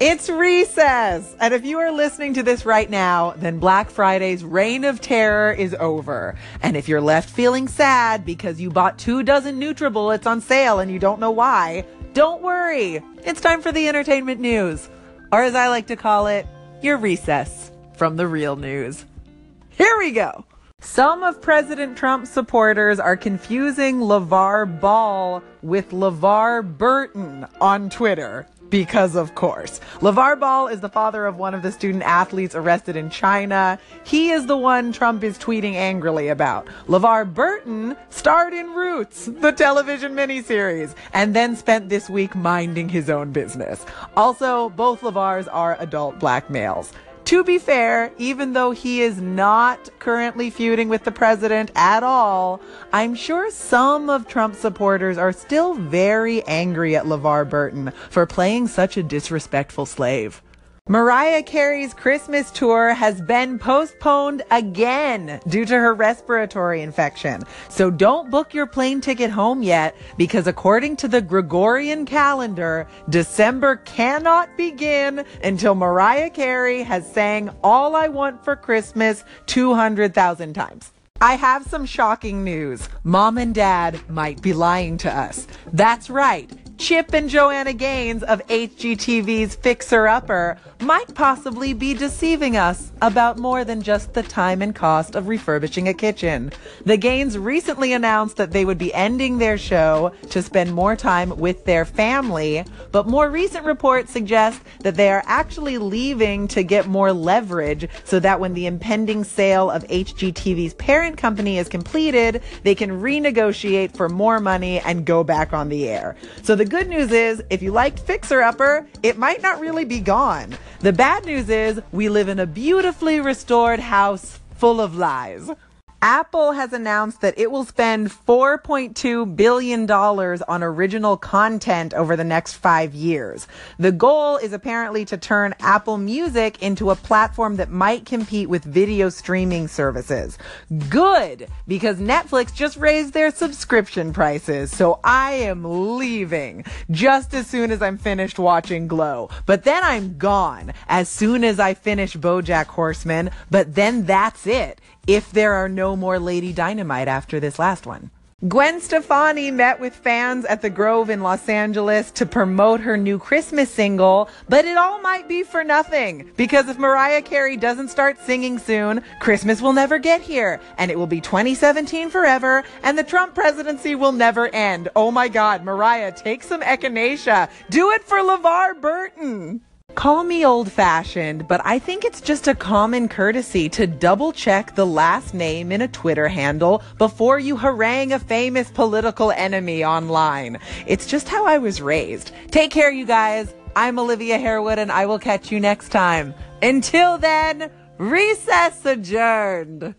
It's recess! And if you are listening to this right now, then Black Friday's reign of terror is over. And if you're left feeling sad because you bought two dozen NutriBullets on sale and you don't know why, don't worry. It's time for the entertainment news. Or as I like to call it, your recess from the real news. Here we go. Some of President Trump's supporters are confusing LaVar Ball with LeVar Burton on Twitter. Because of course. LaVar Ball is the father of one of the student athletes arrested in China. He is the one Trump is tweeting angrily about. LeVar Burton starred in Roots, the television miniseries, and then spent this week minding his own business. Also, both LeVars are adult black males. To be fair, even though he is not currently feuding with the president at all, I'm sure some of Trump's supporters are still very angry at LeVar Burton for playing such a disrespectful slave. Mariah Carey's Christmas tour has been postponed again due to her respiratory infection. So don't book your plane ticket home yet because according to the Gregorian calendar, December cannot begin until Mariah Carey has sang All I Want for Christmas 200,000 times. I have some shocking news. Mom and dad might be lying to us. That's right. Chip and Joanna Gaines of HGTV's Fixer Upper might possibly be deceiving us about more than just the time and cost of refurbishing a kitchen. The Gaines recently announced that they would be ending their show to spend more time with their family, but more recent reports suggest that they are actually leaving to get more leverage so that when the impending sale of HGTV's parent company is completed, they can renegotiate for more money and go back on the air. So the good news is, if you liked Fixer Upper, it might not really be gone. The bad news is, we live in a beautifully restored house full of lies. Apple has announced that it will spend $4.2 billion on original content over the next five years. The goal is apparently to turn Apple Music into a platform that might compete with video streaming services. Good, because Netflix just raised their subscription prices, so I am leaving just as soon as I'm finished watching Glow. But then I'm gone as soon as I finish Bojack Horseman, but then that's it if there are no more Lady Dynamite after this last one. Gwen Stefani met with fans at the Grove in Los Angeles to promote her new Christmas single, but it all might be for nothing because if Mariah Carey doesn't start singing soon, Christmas will never get here and it will be 2017 forever and the Trump presidency will never end. Oh my god, Mariah, take some echinacea. Do it for LeVar Burton. Call me old fashioned, but I think it's just a common courtesy to double check the last name in a Twitter handle before you harangue a famous political enemy online. It's just how I was raised. Take care, you guys. I'm Olivia Harewood, and I will catch you next time. Until then, recess adjourned.